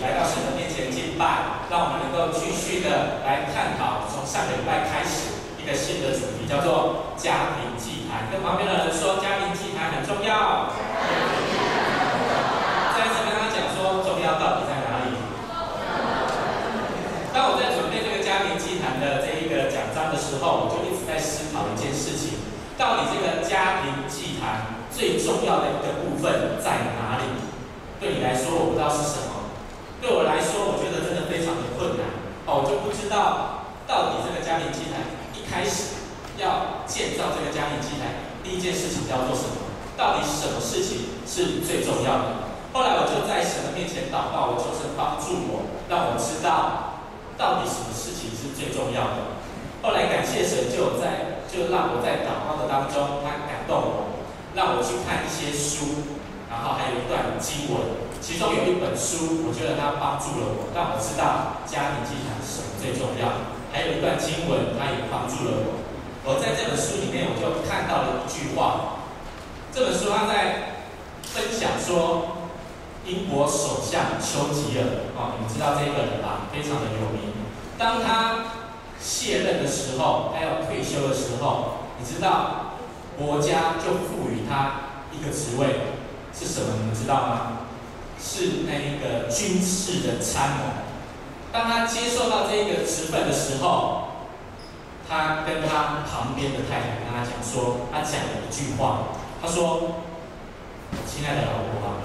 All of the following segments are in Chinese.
来到神的面前敬拜，让我们能够继续的来探讨从上个礼拜开始一个新的主题，叫做家庭祭坛。跟旁边的人说，家庭祭坛很重要。再一次跟他讲说，重要到底在哪里？当我在准备这个家庭祭坛的这一个讲章的时候，我就一直在思考一件事情：到底这个家庭祭坛最重要的一个部分在哪里？对你来说，我不知道是什么；对我来说，我觉得真的非常的困难。哦，我就不知道到底这个家庭祭坛一开始要建造这个家庭祭坛，第一件事情要做什么？到底什么事情是最重要的？后来我就在神的面前祷告，我求神帮助我，让我知道到底什么事情是最重要的。后来感谢神，就在就让我在祷告的当中，他感动我，让我去看一些书。然后还有一段经文，其中有一本书，我觉得它帮助了我，让我知道家庭祭坛什么最重要。还有一段经文，它也帮助了我。我在这本书里面，我就看到了一句话。这本书它在分享说，英国首相丘吉尔，哦，你们知道这个人吧？非常的有名。当他卸任的时候，他要退休的时候，你知道国家就赋予他一个职位。是什么？你们知道吗？是那一个军事的参谋。当他接受到这一个职分的时候，他跟他旁边的太太跟他讲说，他讲了一句话，他说：“亲爱的老婆啊，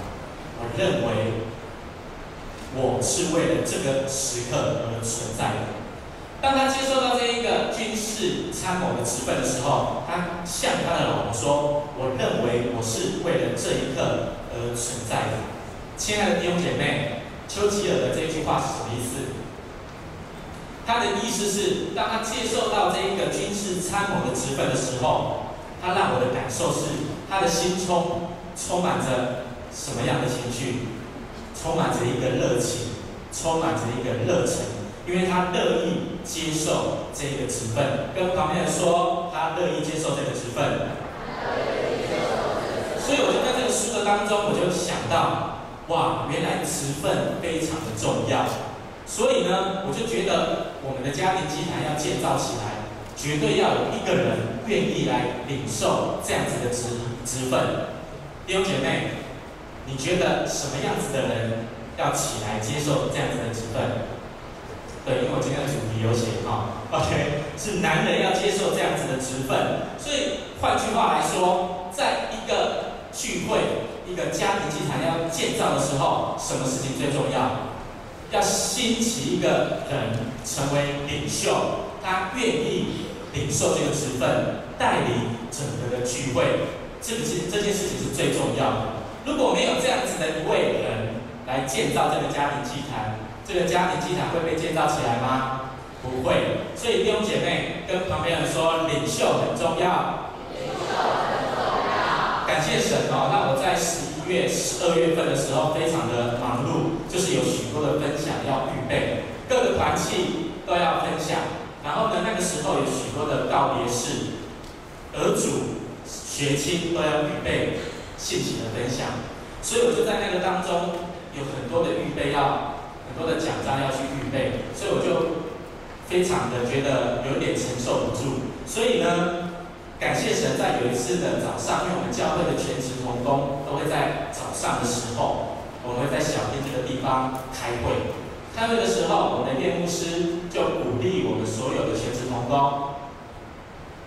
我认为我是为了这个时刻而存在的。”当他接受到这一个军事参谋的职分的时候，他向他的老婆说：“我认为我是为了这一刻而存在的。”亲爱的弟兄姐妹，丘吉尔的这句话是什么意思？他的意思是，当他接受到这一个军事参谋的职分的时候，他让我的感受是，他的心中充满着什么样的情绪？充满着一个热情，充满着一个热忱。因为他乐意接受这个职分，跟旁边人说他乐意接受这个职分。所以我就在这个书的当中，我就想到，哇，原来职分非常的重要。所以呢，我就觉得我们的家庭祭坛要建造起来，绝对要有一个人愿意来领受这样子的职职分。弟兄姐妹，你觉得什么样子的人要起来接受这样子的职分？对，因为我今天的主题有写哈，OK，是男人要接受这样子的职分，所以换句话来说，在一个聚会、一个家庭祭坛要建造的时候，什么事情最重要？要兴起一个人成为领袖，他愿意领受这个职分，带领整个的聚会，这个是这件事情是最重要的。如果没有这样子的一位人来建造这个家庭祭坛，这个家庭祭坛会被建造起来吗？不会。所以弟兄姐妹跟旁边人说，领袖很重要。感谢神哦，那我在十一月、十二月份的时候非常的忙碌，就是有许多的分享要预备，各个团契都要分享。然后呢，那个时候有许多的告别式，儿主、学亲都要预备信息的分享，所以我就在那个当中有很多的预备要。很多的奖章要去预备，所以我就非常的觉得有点承受不住。所以呢，感谢神，在有一次的早上，因为我们教会的全职同工都会在早上的时候，我们会在小店这个地方开会。开会的时候，我们的叶牧师就鼓励我们所有的全职同工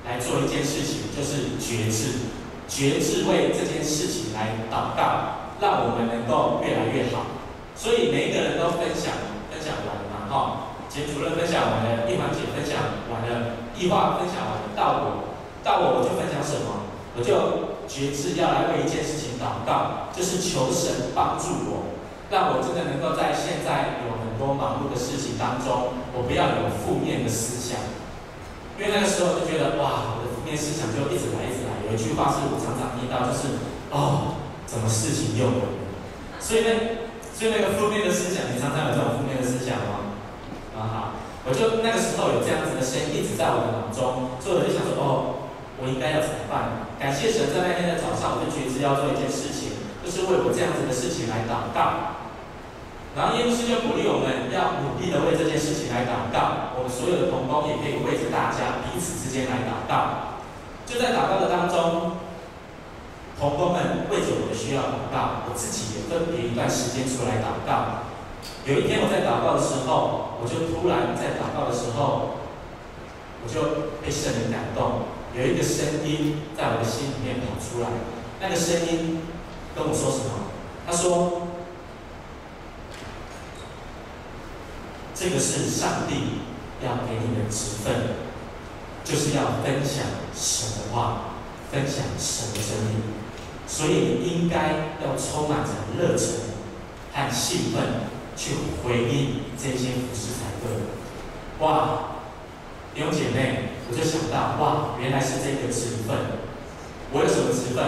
来做一件事情，就是决志，决志为这件事情来祷告，让我们能够越来越好。所以每一个人都分享，分享完了嘛，哈，简主任分享完了，一环姐分享完了，一化分享完了，到我，到我我就分享什么？我就决志要来为一件事情祷告，就是求神帮助我，让我真的能够在现在有很多忙碌的事情当中，我不要有负面的思想，因为那个时候就觉得哇，我的负面思想就一直来一直来。有一句话是我常常听到，就是哦，怎么事情又有？所以呢。所以那个负面的思想，你常常有这种负面的思想吗？啊哈，我就那个时候有这样子的声音一直在我的脑中，所以我就想说，哦，我应该要怎么办？感谢神，在那天的早上，我就决志要做一件事情，就是为我这样子的事情来祷告。然后耶稣就鼓励我们要努力的为这件事情来祷告，我们所有的同工也可以为着大家彼此之间来祷告。就在祷告的当中，同工们为着我的需要祷告，我自己也分别一段时间出来祷告。有一天我在祷告的时候，我就突然在祷告的时候，我就被圣灵感动，有一个声音在我的心里面跑出来，那个声音跟我说什么？他说。这个是上帝要给你的职分，就是要分享神的话，分享神的真理，所以你应该要充满着热忱和兴奋去回应这些服事才对。哇，弟兄姐妹，我就想到，哇，原来是这个职分。我有什么职分？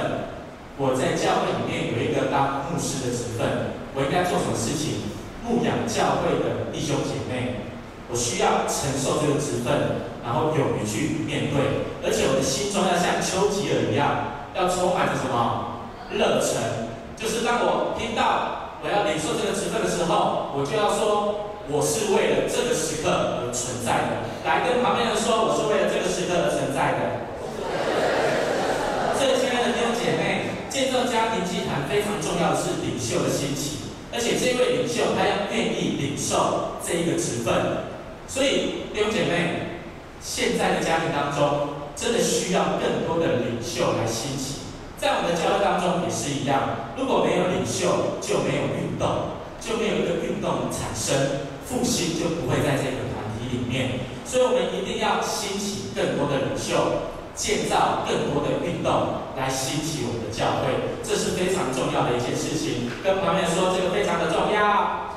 我在教会里面有一个当牧师的职分，我应该做什么事情？牧养教会的弟兄姐妹，我需要承受这个职分，然后勇于去面对，而且我的心中要像丘吉尔一样，要充满着什么热忱。就是当我听到我要领受这个职分的时候，我就要说，我是为了这个时刻而存在的。来跟旁边人说，我是为了这个时刻而存在的。所以，亲爱的弟兄姐妹，建造家庭祭坛非常重要的是领袖的兴起。而且这位领袖他要愿意领受这一个职分，所以弟兄姐妹，现在的家庭当中真的需要更多的领袖来兴起。在我们的教会当中也是一样，如果没有领袖，就没有运动，就没有一个运动产生，复兴就不会在这个团体里面。所以我们一定要兴起更多的领袖。建造更多的运动来兴起我们的教会，这是非常重要的一件事情。跟旁边说，这个非常的重要。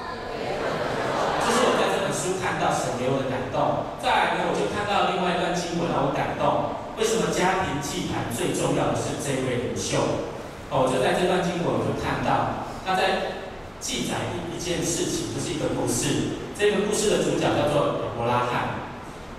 这是我在这本书看到神给我的感动。再来呢，我就看到另外一段经文让我感动。为什么家庭祭坛最重要的是这位领袖？哦，我就在这段经文我就看到他在记载一一件事情，就是一个故事。这个故事的主角叫做亚伯拉罕。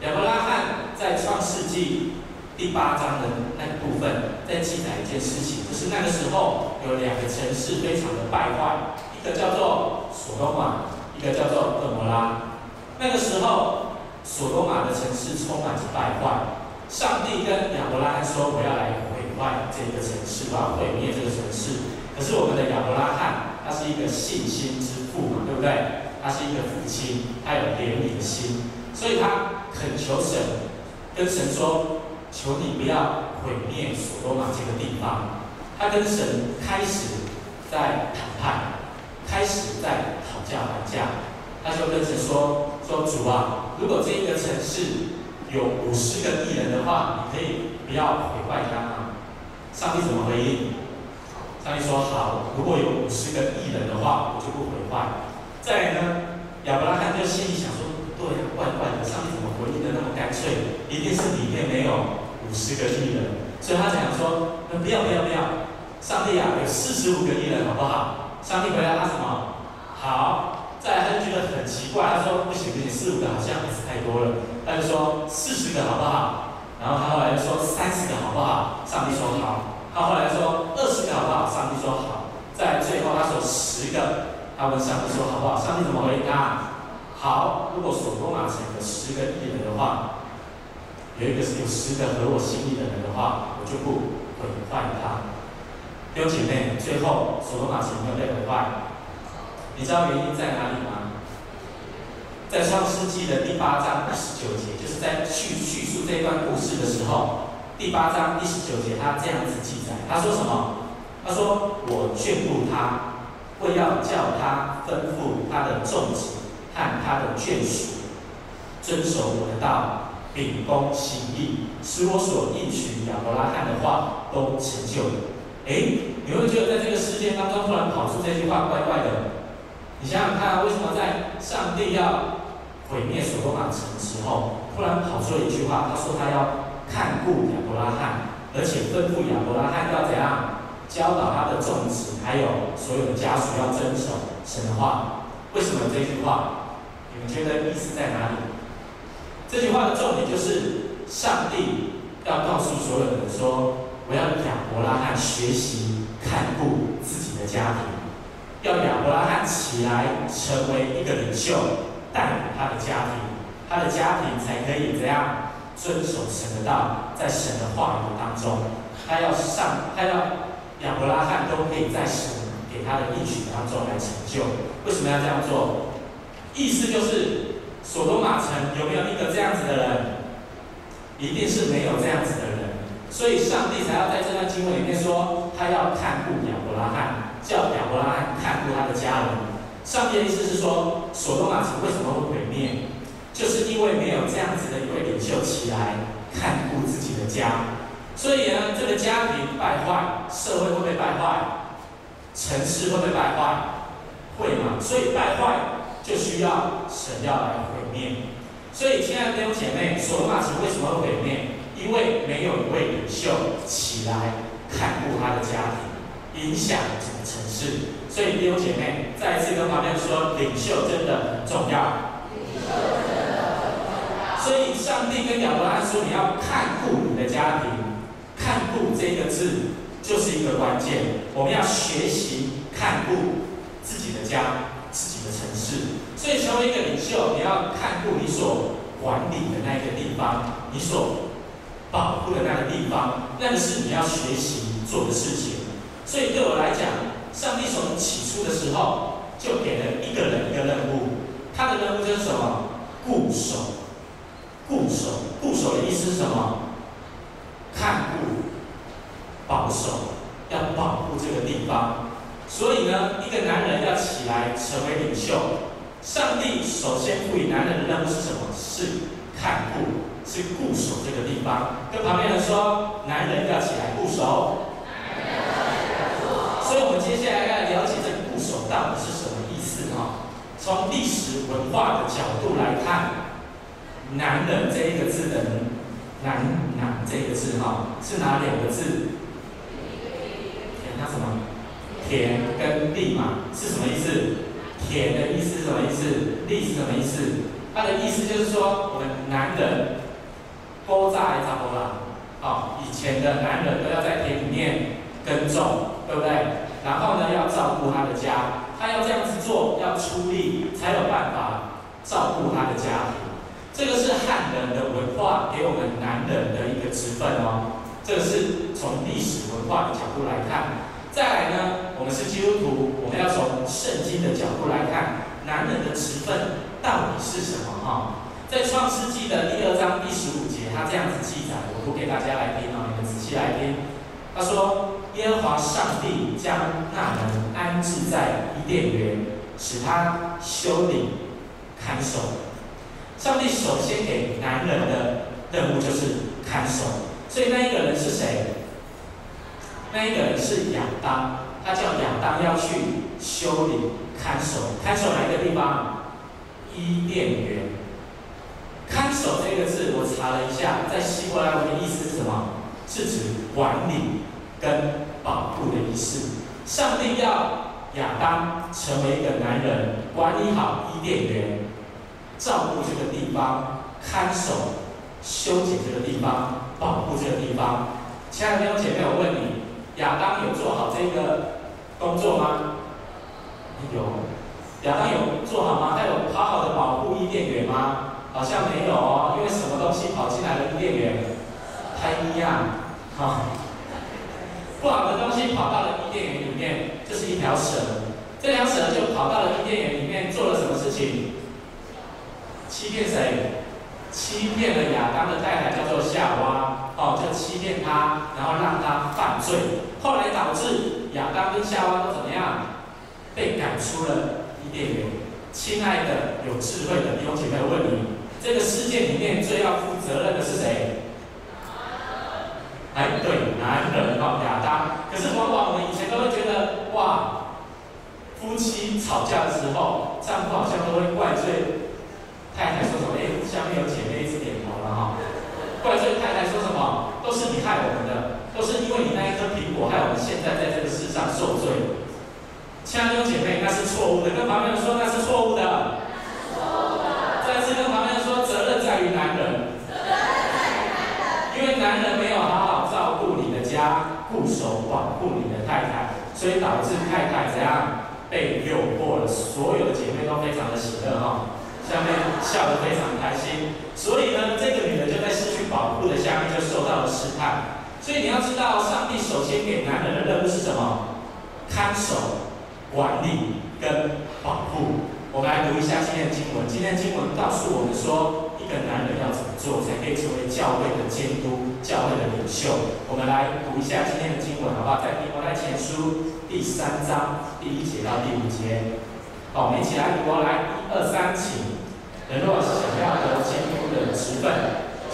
亚伯拉罕在创世纪。第八章的那个部分在记载一件事情，就是那个时候有两个城市非常的败坏，一个叫做索多玛，一个叫做蛾摩拉。那个时候，索多玛的城市充满着败坏，上帝跟亚伯拉罕说：“我要来毁坏这个城市，我要毁灭这个城市。”可是我们的亚伯拉罕，他是一个信心之父嘛，对不对？他是一个父亲，他有怜悯的心，所以他恳求神，跟神说。求你不要毁灭索多玛这个地方。他跟神开始在谈判，开始在讨价还价。他就跟神说：“说主啊，如果这一个城市有五十个义人的话，你可以不要毁坏它吗？”上帝怎么回应？上帝说：“好，如果有五十个艺人的话，我就不毁坏。”再来呢，亚伯拉罕就心里想说：“对呀，怪怪的，上帝怎么回应的那么干脆？一定是里面没有。”五十个艺人，所以他讲说：“那不要不要不要，上帝啊，有四十五个艺人，好不好？”上帝回答他什么？好，再来他就觉得很奇怪，他说：“不行不行，四五个好像还是太多了。”他就说：“四十个好不好？”然后他后来就说：“三十个好不好？”上帝说：“好。”他后来说：“二十个好不好？”上帝说：“好。”在最后他说：“十个。”他问上帝说：“好不好？”上帝怎么回答？好，如果所罗玛城有十个义人的话。有一个是有十个合我心意的人的话，我就不毁坏他。有姐妹，最后所罗马城没有被毁坏，你知道原因在哪里吗？在创世纪的第八章二十九节，就是在叙叙述这段故事的时候，第八章第十九节他这样子记载，他说什么？他说：“我眷顾他，会要叫他吩咐他的众子和他的眷属遵守我的道。”秉公行义，使我所应许亚伯拉罕的话都成就了。哎，你会觉得在这个事件当中突然跑出这句话怪怪的？你想想看，为什么在上帝要毁灭所多玛城的时候，突然跑出了一句话？他说他要看顾亚伯拉罕，而且吩咐亚伯拉罕要怎样教导他的众子，还有所有的家属要遵守神的话。为什么这句话？你们觉得意思在哪里？这句话的重点就是，上帝要告诉所有人说：“我要亚伯拉罕学习看顾自己的家庭。”要亚伯拉罕起来成为一个领袖，带领他的家庭，他的家庭才可以怎样遵守神的道，在神的话语当中，他要上，他要亚伯拉罕都可以在神给他的应许当中来成就。为什么要这样做？意思就是，所罗马城有没有一个这样子的人？一定是没有这样子的人，所以上帝才要在这段经文里面说，他要看顾亚伯拉罕。叫亚伯拉罕看顾他的家人。上帝的意思是说，所罗马城为什么会毁灭？就是因为没有这样子的一位领袖起来看顾自己的家。所以呢，这个家庭败坏，社会会不会败坏？城市会不会败坏？会嘛？所以败坏就需要神要来毁灭。所以，亲爱的弟兄姐妹，索罗马城为什么会毁灭？因为没有一位领袖起来看顾他的家庭，影响。整个城市，所以弟兄姐妹再一次跟旁边说，领袖真的很重要。所以上帝跟亚伯拉罕说，你要看顾你的家庭，看顾这个字就是一个关键。我们要学习看顾自己的家、自己的城市。所以成为一个领袖，你要看顾你所管理的那个地方，你所保护的那个地方，那个是你要学习做的事情。所以对我来讲，上帝从起初的时候就给了一个人一个任务，他的任务就是什么？固守，固守，固守的意思是什么？看顾，保守，要保护这个地方。所以呢，一个男人要起来成为领袖，上帝首先赋予男人的任务是什么？是看顾，是固守这个地方。跟旁边人说，男人要起来固守。所以，我们接下来要了解这个“固守”到底是什么？从历史文化的角度来看，“男人”这一个字的“男”“男”这个字哈，是哪两个字？田，它什么？田跟地嘛，是什么意思？田的意思是什么意思？地是什么意思？它的意思就是说，我们男人勾扎来找了，哦，以前的男人都要在田里面耕种。对不对？然后呢，要照顾他的家，他要这样子做，要出力，才有办法照顾他的家庭。这个是汉人的文化给我们男人的一个职分哦。这个是从历史文化的角度来看。再来呢，我们是基督徒，我们要从圣经的角度来看，男人的职分到底是什么？哈，在创世纪的第二章第十五节，他这样子记载，我读给大家来听哦，你们仔细来听。他说。耶和华上帝将那人安置在伊甸园，使他修理看守。上帝首先给男人的任务就是看守，所以那一个人是谁？那一个人是亚当，他叫亚当要去修理看守，看守哪一个地方？伊甸园。看守这个字我查了一下，在希伯来文的意思是什么？是指管理跟。保护的意思，上帝要亚当成为一个男人，管理好伊甸园，照顾这个地方，看守、修剪这个地方，保护这个地方。亲爱的弟兄姐妹，我问你，亚当有做好这个工作吗？有。亚当有做好吗？他有好好的保护伊甸园吗？好像没有哦，因为什么东西跑进来了伊甸园？胎一样，好。不好的东西跑到了伊甸园里面，这是一条蛇。这条蛇就跑到了伊甸园里面，做了什么事情？欺骗谁？欺骗了亚当的太太，叫做夏娃。哦，就欺骗他，然后让他犯罪。后来导致亚当跟夏娃都怎么样？被赶出了伊甸园。亲爱的，有智慧的弟兄姐妹，问你，这个世界里面最要负责任的是谁？哎，对，男人哦，亚当。可是往往我们以前都会觉得，哇，夫妻吵架的时候，丈夫好像都会怪罪太太，说什么？哎，下面有姐妹一直点头了哈，怪罪太太说什么？都是你害我们的，都是因为你那一颗苹果害我们现在在这个世上受罪。亲爱的姐妹，那是错误的，跟旁边人说那是错误的。错误的。再次跟旁边人说，责任在于男人。责任在于男人。因为男人没有好好。照顾你的家，固守保护你的太太，所以导致太太怎样被诱惑了，所有的姐妹都非常的喜乐哈，下面笑得非常开心。所以呢，这个女人就在失去保护的下面就受到了试探。所以你要知道，上帝首先给男人的任务是什么？看守、管理跟保护。我们来读一下今天的经文。今天的经文告诉我们说，一个男人要怎么做才可以成为教会的监督、教会的领袖？我们来读一下今天的经文，好不好？在提摩太前书第三章第一节到第五节。好，我们一起来读，来，一二三，请。人若想要得监督的职分，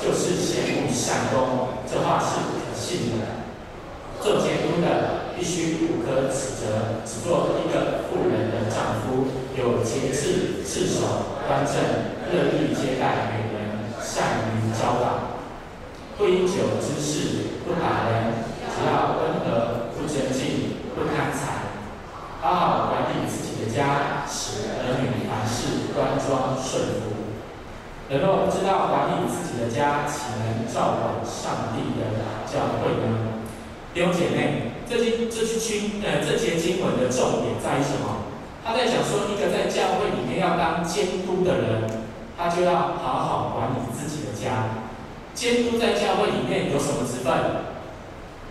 就是羡慕善功，这话是不可信的。做监督的必须不可指责，只做一个妇人的丈夫，有节制、自守、端正，乐意接待，善于教导，不饮酒滋事，不打人，只要温和，不争竞，不贪财，好好管理自己的家，使儿女凡事端庄顺服。人。若不知道管理自己的家，岂能照管上帝的教会呢？弟兄姐妹，这经这句经呃这节经文的重点在于什么？他在讲说，一个在教会里面要当监督的人，他就要好好管理自己的家。监督在教会里面有什么职分？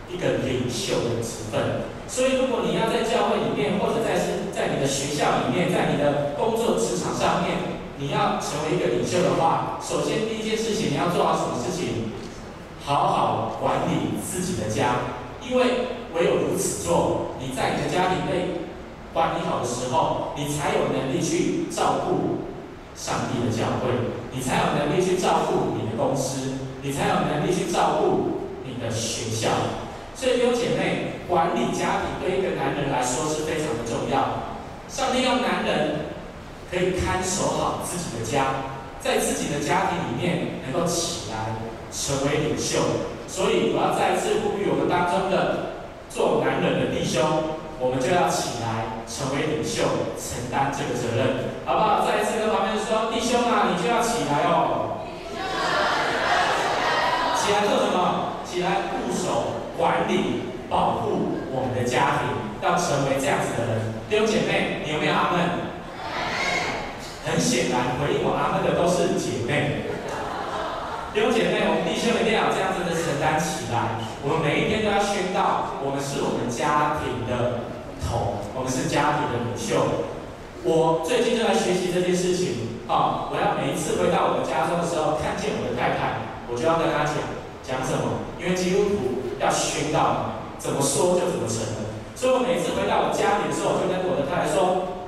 一个领袖的职分。所以，如果你要在教会里面，或者在在你的学校里面，在你的工作职场上面，你要成为一个领袖的话，首先第一件事情你要做好什么事情？好好管理自己的家，因为唯有如此做，你在你的家庭被管理好的时候，你才有能力去照顾上帝的教会，你才有能力去照顾你的公司，你才有能力去照顾你的学校。所以，弟兄姐妹，管理家庭对一个男人来说是非常的重要。上帝要男人。可以看守好自己的家，在自己的家庭里面能够起来成为领袖，所以我要再次呼吁我们当中的做男人的弟兄，我们就要起来成为领袖，承担这个责任，好不好？再一次跟旁边说，弟兄啊，你就要起来哦！起来做什么？起来固守、管理、保护我们的家庭，要成为这样子的人。弟兄姐妹，你有没有阿门？很显然，回应我阿们的都是姐妹。弟兄姐妹，我们弟兄一定要这样子的承担起来。我们每一天都要宣告，我们是我们家庭的头，我们是家庭的领袖。我最近就在学习这件事情啊！我要每一次回到我的家中的时候，看见我的太太，我就要跟她讲讲什么？因为基督徒要宣告，怎么说就怎么成了。所以我每次回到我家里的时候，我就跟我的太太说：“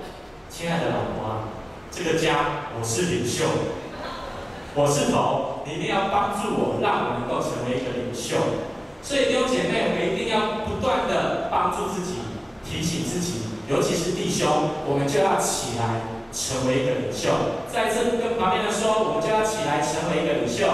亲爱的老婆啊。”这个家，我是领袖，我是头，你一定要帮助我，让我能够成为一个领袖。所以弟兄姐妹，我们一定要不断的帮助自己，提醒自己，尤其是弟兄，我们就要起来成为一个领袖。再次跟旁边人说，我们就要起来成为一个领袖。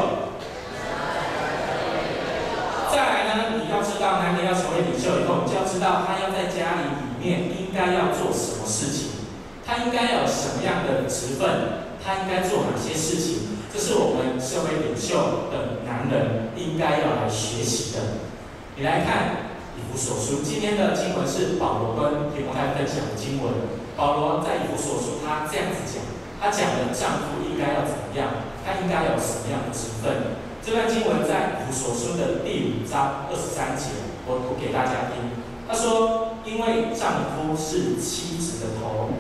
再来呢，你要知道，男人要成为领袖以后，你就要知道他要在家里里面应该要做什么事情。他应该有什么样的职分？他应该做哪些事情？这是我们社会领袖的男人应该要来学习的。你来看以弗所书，今天的经文是保罗跟提摩太分享的经文。保罗在以弗所书，他这样子讲，他讲的丈夫应该要怎么样？他应该有什么样的职分？这段经文在以弗所书的第五章二十三节，我读给大家听。他说：“因为丈夫是妻子的头。”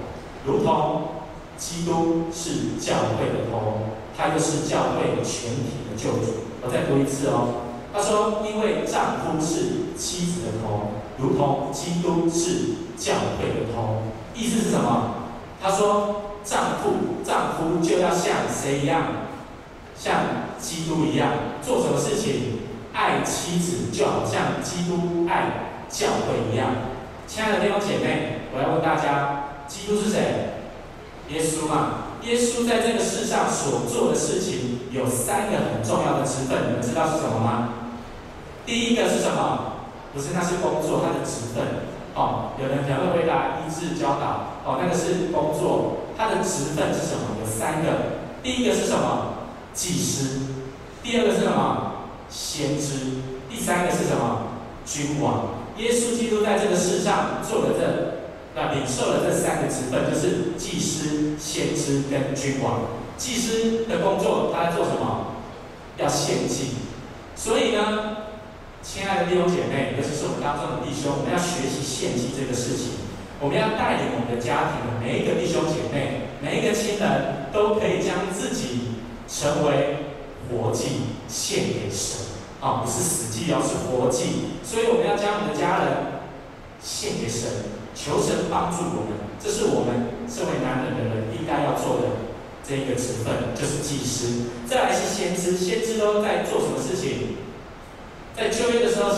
如同基督是教会的头，他又是教会全体的救主。我再读一次哦。他说：“因为丈夫是妻子的头，如同基督是教会的头。”意思是什么？他说：“丈夫，丈夫就要像谁一样？像基督一样，做什么事情？爱妻子，就好像基督爱教会一样。”亲爱的弟兄姐妹，我要问大家。基督是谁？耶稣嘛。耶稣在这个世上所做的事情有三个很重要的职分，你们知道是什么吗？第一个是什么？不是，那是工作，他的职分。哦，有人可能会回答医治教导。哦，那个是工作，他的职分是什么？有三个。第一个是什么？祭师。第二个是什么？先知。第三个是什么？君王。耶稣基督在这个世上做了这。那领受了这三个职分，就是祭师、先知跟君王。祭师的工作，他在做什么？要献祭。所以呢，亲爱的弟兄姐妹，尤其是我们当中的弟兄，我们要学习献祭这个事情。我们要带领我们的家庭，每一个弟兄姐妹，每一个亲人都可以将自己成为活祭献给神。啊，不是死祭，而是活祭。所以我们要将我们的家人献给神，求神帮助我们。这是我们身为男人的人应该要做的这一个职分，就是祭司。再来是先知，先知都在做什么事情？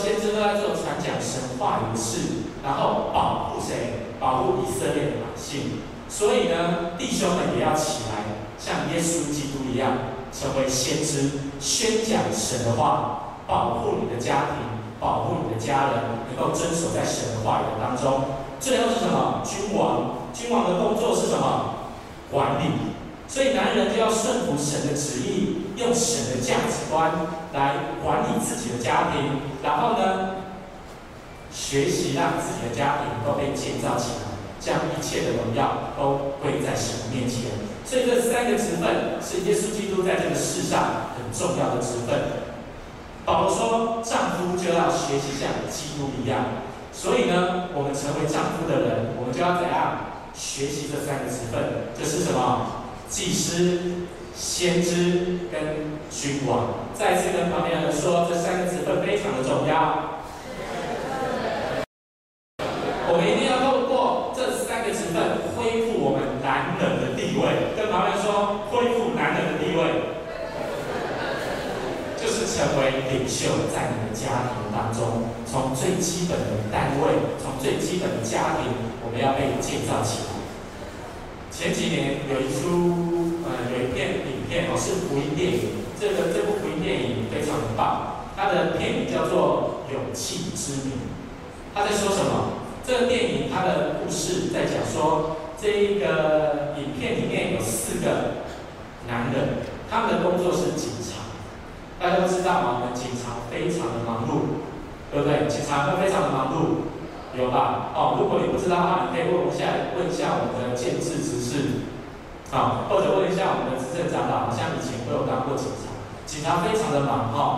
先知都在做传讲神话语的事，然后保护谁？保护以色列的百姓。所以呢，弟兄们也要起来，像耶稣基督一样，成为先知，宣讲神的话。保护你的家庭，保护你的家人，能够遵守在神的话语当中。最后是什么？君王，君王的工作是什么？管理。所以男人就要顺服神的旨意，用神的价值观来管理自己的家庭，然后呢，学习让自己的家庭都被建造起来，将一切的荣耀都归在神面前。所以这三个职分是耶稣基督在这个世上很重要的职分。保罗说：“丈夫就要学习像基督一样。”所以呢，我们成为丈夫的人，我们就要怎样学习这三个职分？这是什么？祭司、先知跟君王。再次跟旁边人说，这三个职分非常的重要。我们一定要透过这三个职分恢复我们男人的地位。跟旁边人说，恢复男人的地位。就是成为领袖，在你的家庭当中，从最基本的单位，从最基本的家庭，我们要被建造起来。前几年有一出，呃，有一片影片哦，是福音电影。这个这部福音电影非常的棒，它的片名叫做《勇气之名》。他在说什么？这个电影它的故事在讲说，这一个影片里面有四个男人，他们的工作是警察。大家都知道吗？我们警察非常的忙碌，对不对？警察都非常的忙碌，有吧？哦，如果你不知道的话，你可以问一下，问一下我们的建制执事，啊，或者问一下我们的执政长老，好像以前都有当过警察。警察非常的忙哈、哦，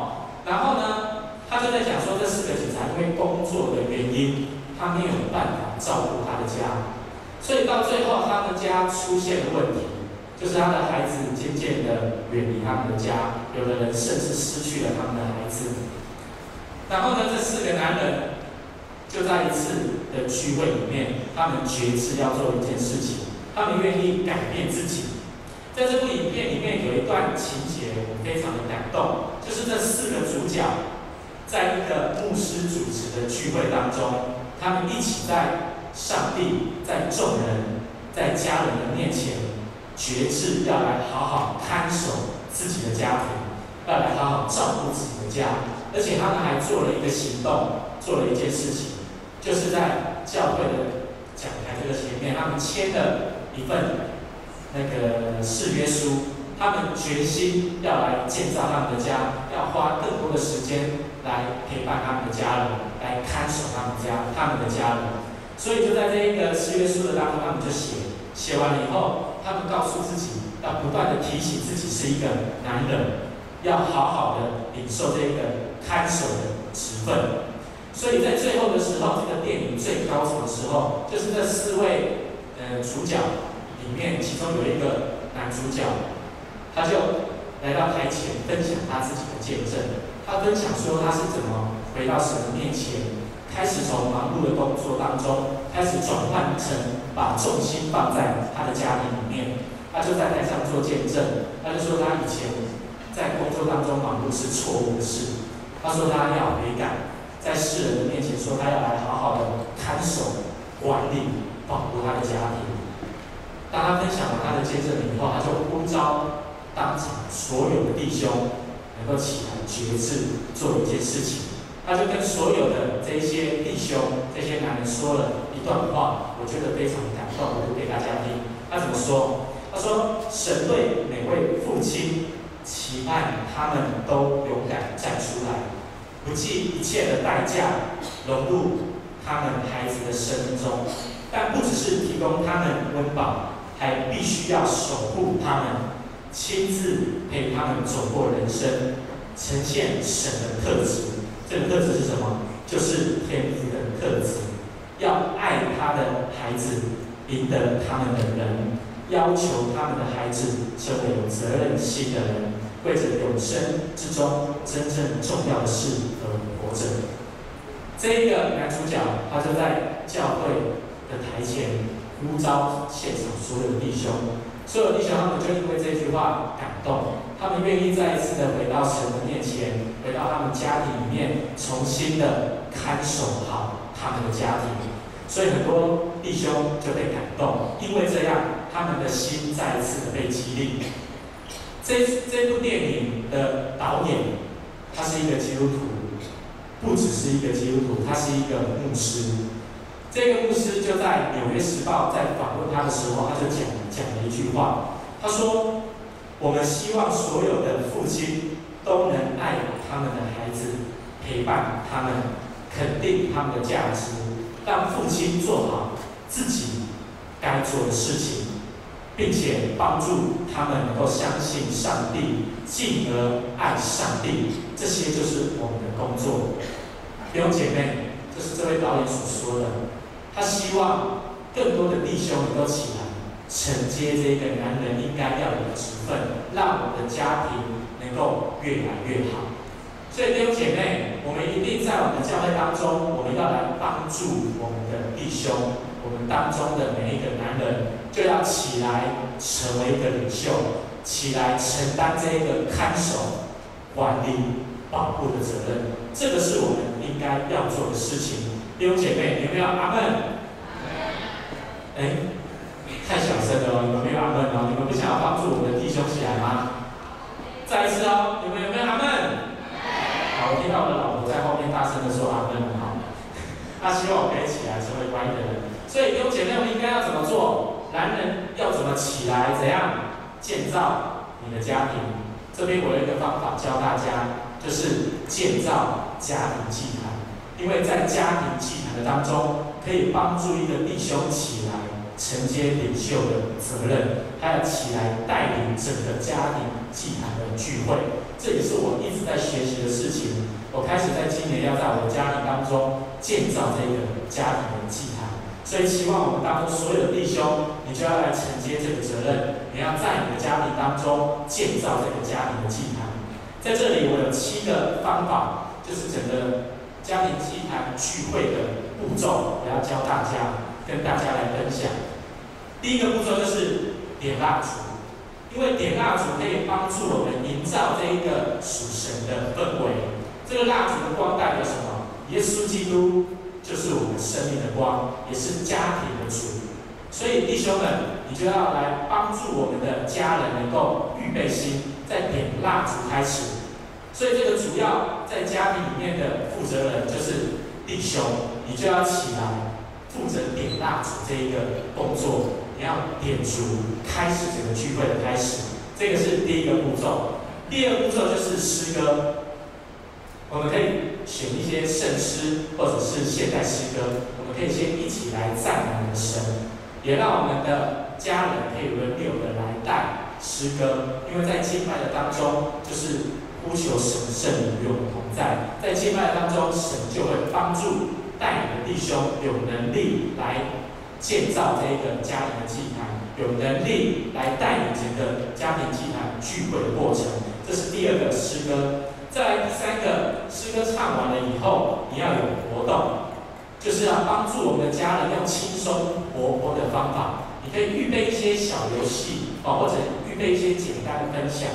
然后呢，他就在讲说，这四个警察因为工作的原因，他没有办法照顾他的家，所以到最后他们家出现了问题。就是他的孩子渐渐的远离他们的家，有的人甚至失去了他们的孩子。然后呢，这四个男人就在一次的聚会里面，他们决志要做一件事情，他们愿意改变自己。在这部影片里面有一段情节，我非常的感动，就是这四个主角在一个牧师主持的聚会当中，他们一起在上帝、在众人、在家人的面前。决志要来好好看守自己的家庭，要来好好照顾自己的家，而且他们还做了一个行动，做了一件事情，就是在教会的讲台这个前面，他们签了一份那个誓约书，他们决心要来建造他们的家，要花更多的时间来陪伴他们的家人，来看守他们家他们的家人。所以就在这一个誓约书的当中，他们就写，写完了以后。他们告诉自己，要不断的提醒自己是一个男人，要好好的领受这个看守的职分。所以在最后的时候，这个电影最高潮的时候，就是这四位呃主角里面，其中有一个男主角，他就来到台前分享他自己的见证。他分享说他是怎么回到神的面前，开始从忙碌的工作当中，开始转换成把重心放在他的家庭里面。他就在台上做见证，他就说他以前在工作当中忙碌是错误的事。他说他要悔改，在世人的面前说他要来好好的看守、管理、保护他的家庭。当他分享了他的见证以后，他就呼召当场所有的弟兄能够起来决志做一件事情。他就跟所有的这些弟兄、这些男人说了一段话，我觉得非常感动，我读给大家听。他怎么说？他说：“神对每位父亲期盼他们都勇敢站出来，不计一切的代价融入他们孩子的生命中，但不只是提供他们温饱，还必须要守护他们，亲自陪他们走过人生，呈现神的特质。这个特质是什么？就是天父的特质，要爱他的孩子，赢得他们的人，要求他们的孩子成为有责任心的人，为着永生之中真正重要的事而活着。这一个男主角，他就在教会的台前呼召现场所有的弟兄，所有弟兄他们就因为这句话感动。他们愿意再一次的回到神的面前，回到他们家庭里面，重新的看守好他们的家庭。所以很多弟兄就被感动，因为这样，他们的心再一次的被激励。这这部电影的导演，他是一个基督徒，不只是一个基督徒，他是一个牧师。这个牧师就在《纽约时报》在访问他的时候，他就讲讲了一句话，他说。我们希望所有的父亲都能爱他们的孩子，陪伴他们，肯定他们的价值，让父亲做好自己该做的事情，并且帮助他们能够相信上帝，进而爱上帝。这些就是我们的工作。弟兄姐妹，这是这位导演所说的。他希望更多的弟兄能够起来。承接这个男人应该要有的职分，让我们的家庭能够越来越好。所以弟兄姐妹，我们一定在我们的教会当中，我们要来帮助我们的弟兄，我们当中的每一个男人，就要起来成为一个领袖，起来承担这一个看守、管理、保护的责任。这个是我们应该要做的事情。弟兄姐妹，有没有阿门？哎。太小声了哦，你们没有阿门哦，你们不想要帮助我们的弟兄起来吗？再一次哦，你们有没有阿门？好，我听到我的老婆在后面大声的说阿门，好。他希望我可以起来成为关键的人，所以弟兄姐妹，们应该要怎么做？男人要怎么起来？怎样建造你的家庭？这边我有一个方法教大家，就是建造家庭祭坛，因为在家庭祭坛的当中，可以帮助一个弟兄起来。承接领袖的责任，还要起来带领整个家庭祭坛的聚会，这也是我一直在学习的事情。我开始在今年要在我的家庭当中建造这个家庭的祭坛，所以希望我们当中所有的弟兄，你就要来承接这个责任，你要在你的家庭当中建造这个家庭的祭坛。在这里，我有七个方法，就是整个家庭祭坛聚会的步骤，我要教大家。跟大家来分享，第一个步骤就是点蜡烛，因为点蜡烛可以帮助我们营造这一个属神的氛围。这个蜡烛的光代表什么？耶稣基督就是我们生命的光，也是家庭的主。所以弟兄们，你就要来帮助我们的家人能够预备心，在点蜡烛开始。所以这个主要在家庭里面的负责人就是弟兄，你就要起来。负责点蜡烛这一个动作，你要点烛，开始整个聚会的开始，这个是第一个步骤。第二个步骤就是诗歌，我们可以选一些圣诗或者是现代诗歌，我们可以先一起来赞美我们的神，也让我们的家人可以轮流的来带诗歌，因为在敬拜的当中，就是呼求神圣与我们同在，在敬拜的当中，神就会帮助。带领的弟兄有能力来建造这一个家庭的祭坛，有能力来带领整个家庭祭坛聚会的过程，这是第二个诗歌。再来第三个诗歌唱完了以后，你要有活动，就是要帮助我们的家人用轻松活泼的方法。你可以预备一些小游戏哦，或者预备一些简单的分享。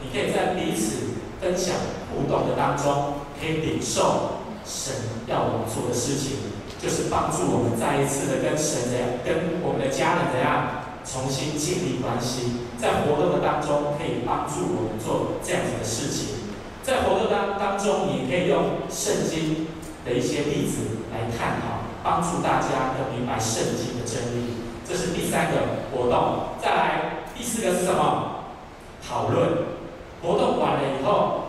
你可以在彼此分享互动的当中，可以领受。神要我们做的事情，就是帮助我们再一次的跟神怎样，跟我们的家人怎样重新建立关系。在活动的当中，可以帮助我们做这样子的事情。在活动当当中，你可以用圣经的一些例子来探讨，帮助大家更明白圣经的真理。这是第三个活动。再来，第四个是什么？讨论。活动完了以后。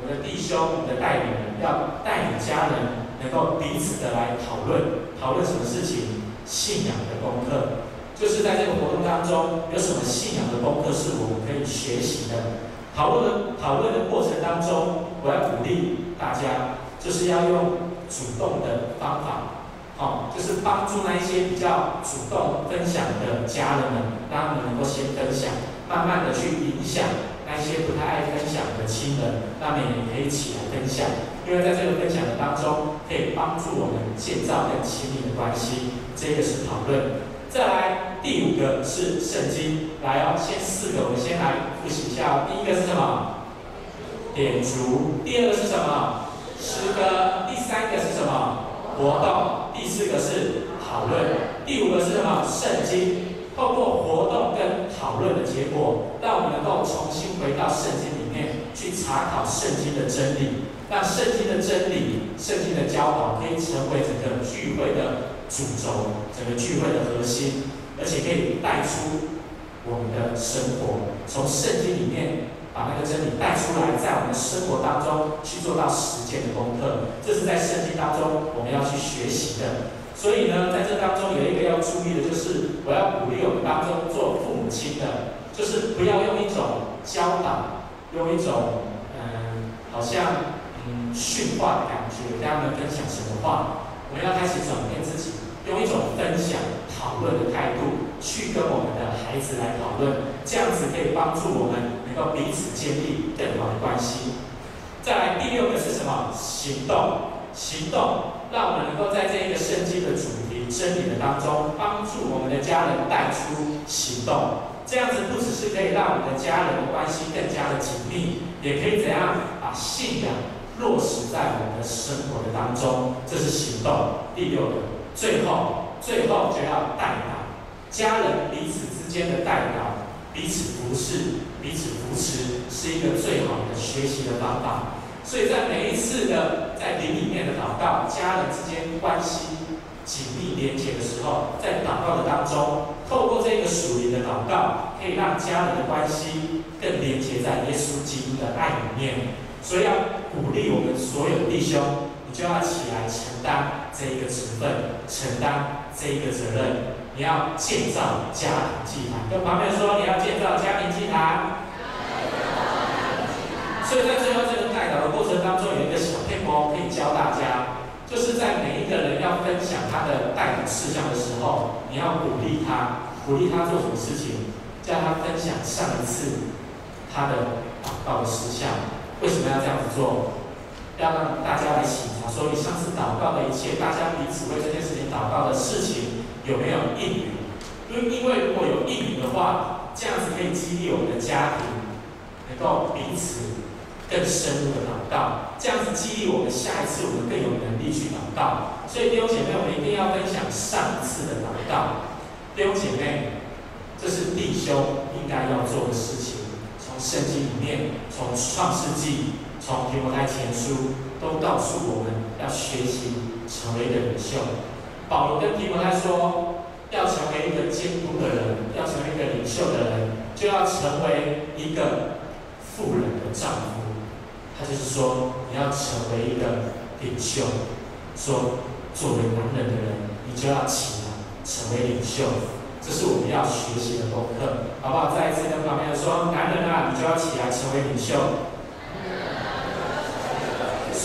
我们的弟兄、我们的带领人要带领家人能够彼此的来讨论，讨论什么事情？信仰的功课，就是在这个活动当中，有什么信仰的功课是我们可以学习的？讨论的讨论的过程当中，我要鼓励大家，就是要用主动的方法，哦，就是帮助那一些比较主动分享的家人们，让他们能够先分享，慢慢的去影响。那些不太爱分享的亲人，那么也可以起来分享，因为在这个分享的当中，可以帮助我们建造更亲密的关系。这个是讨论。再来第五个是圣经，来哦，先四个，我们先来复习一下。第一个是什么？点烛。第二个是什么？诗歌。第三个是什么？活动。第四个是讨论。第五个是什么？圣经。透过活动跟讨论的结果，让我们能够重新回到圣经里面去查考圣经的真理，让圣经的真理、圣经的教导可以成为整个聚会的主轴，整个聚会的核心，而且可以带出我们的生活，从圣经里面把那个真理带出来，在我们的生活当中去做到实践的功课，这是在圣经当中我们要去学习的。所以呢，在这当中有一个要注意的，就是我要鼓励我们当中做父母亲的，就是不要用一种教导，用一种嗯，好像嗯训话的感觉跟他们分享什么话。我们要开始转变自己，用一种分享、讨论的态度去跟我们的孩子来讨论，这样子可以帮助我们能够彼此建立更好的关系。再来第六个是什么？行动，行动。让我们能够在这一个圣经的主题真理的当中，帮助我们的家人带出行动。这样子不只是可以让我们的家人的关系更加的紧密，也可以怎样把信仰落实在我们的生活的当中。这是行动。第六个，最后，最后就要代祷，家人彼此之间的代祷，彼此服侍，彼此扶持，是一个最好的学习的方法。所以在每一次的在灵里面的祷告，家人之间关系紧密连结的时候，在祷告的当中，透过这个属灵的祷告，可以让家人的关系更连结在耶稣基督的爱里面。所以要鼓励我们所有的弟兄，就要起来承担这一个职分，承担这一个责任。你要建造家庭祭坛，跟旁边说，你要建造家庭祭坛。所以在最后这个代祷的过程当中，有一个小撇步可以教大家，就是在每一个人要分享他的代祷事项的时候，你要鼓励他，鼓励他做什么事情，叫他分享上一次他的祷告的事项。为什么要这样子做？要让大家来检查，说你上次祷告的一切，大家彼此为这件事情祷告的事情有没有应允？因为因为如果有应允的话，这样子可以激励我们的家庭能够彼此。更深入的祷告，这样子激励我们下一次我们更有能力去祷告。所以弟兄姐妹，我们一定要分享上一次的祷告。弟兄姐妹，这是弟兄应该要做的事情。从圣经里面，从创世纪，从提摩太前书，都告诉我们要学习成为一个领袖。保罗跟提摩太说，要成为一个监督的人，要成为一个领袖的人，就要成为一个妇人的丈夫。他就是说，你要成为一个领袖。说，作为男人的人，你就要起来成为领袖。这是我们要学习的功课，好不好？再一次跟旁边说，男人啊，你就要起来成为领袖。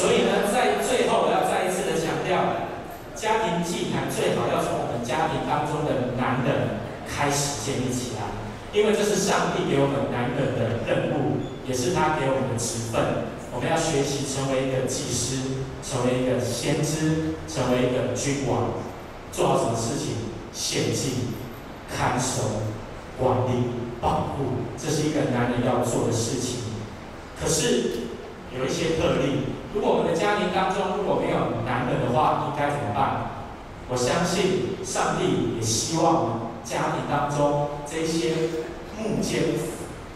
所以呢，在最后我要再一次的强调，家庭祭坛最好要从我们家庭当中的男人开始建立起来，因为这是上帝给我们男人的任务，也是他给我们的职分。我们要学习成为一个祭司，成为一个先知，成为一个君王，做好什么事情？献祭、看守、管理、保护，这是一个男人要做的事情。可是有一些特例，如果我们的家庭当中如果没有男人的话，应该怎么办？我相信上帝也希望家庭当中这些母兼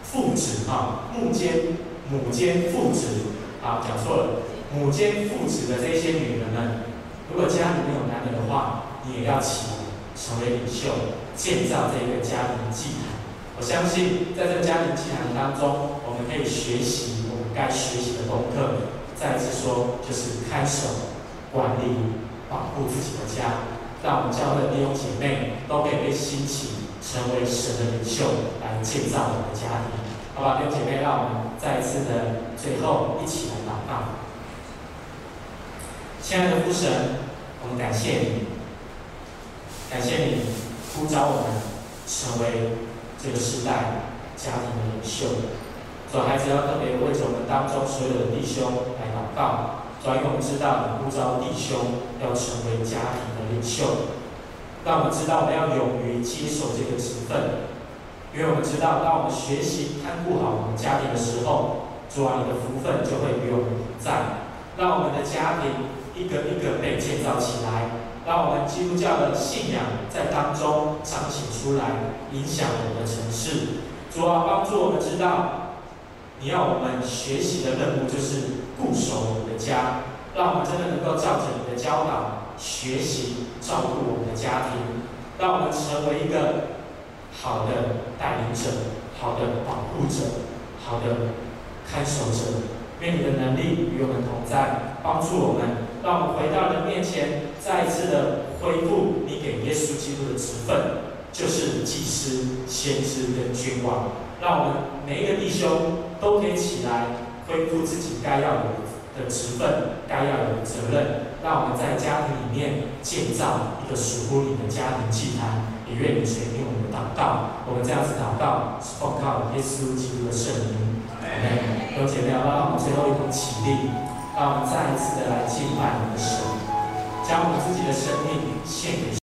父子啊，母兼。母兼父职，好，讲错了。母兼父子的这些女人们，如果家里没有男人的话，你也要起成为领袖，建造这个家庭祭坛。我相信，在这个家庭祭坛当中，我们可以学习我们该学习的功课。再一次说，就是看守、管理、保护自己的家，让我们教会弟兄姐妹都可以被兴起，成为神的领袖，来建造我们的家庭。好吧，弟兄姐妹，让我们再一次的最后一起来祷告。亲爱的父神，我们感谢你，感谢你呼召我们成为这个时代家庭的领袖。主孩子要特别为着我们当中所有的弟兄来祷告。主，因为我们知道你呼召弟兄要成为家庭的领袖，让我们知道我们要勇于接受这个职分。因为我们知道，当我们学习看顾好我们家庭的时候，主啊，你的福分就会与我们同在，让我们的家庭一个一个被建造起来，让我们基督教的信仰在当中彰显出来，影响我们的城市。主啊，帮助我们知道。你要我们学习的任务就是固守我们的家，让我们真的能够照着你的教导学习照顾我们的家庭，让我们成为一个好的带领者、好的保护者、好的看守者。愿你的能力与我们同在，帮助我们，让我们回到你面前，再一次的恢复你给耶稣基督的职分，就是祭司、先知跟君王。让我们每一个弟兄。都可以起来恢复自己该要有的职分，该要有的责任，让我们在家庭里面建造一个属乎你的家庭祭坛，也愿你垂听我们祷告。我们这样子祷告，是奉靠耶稣基督的圣名。OK，有姐妹，让我们最后一同起立，让我们再一次的来敬拜我们的神，将我们自己的生命献给。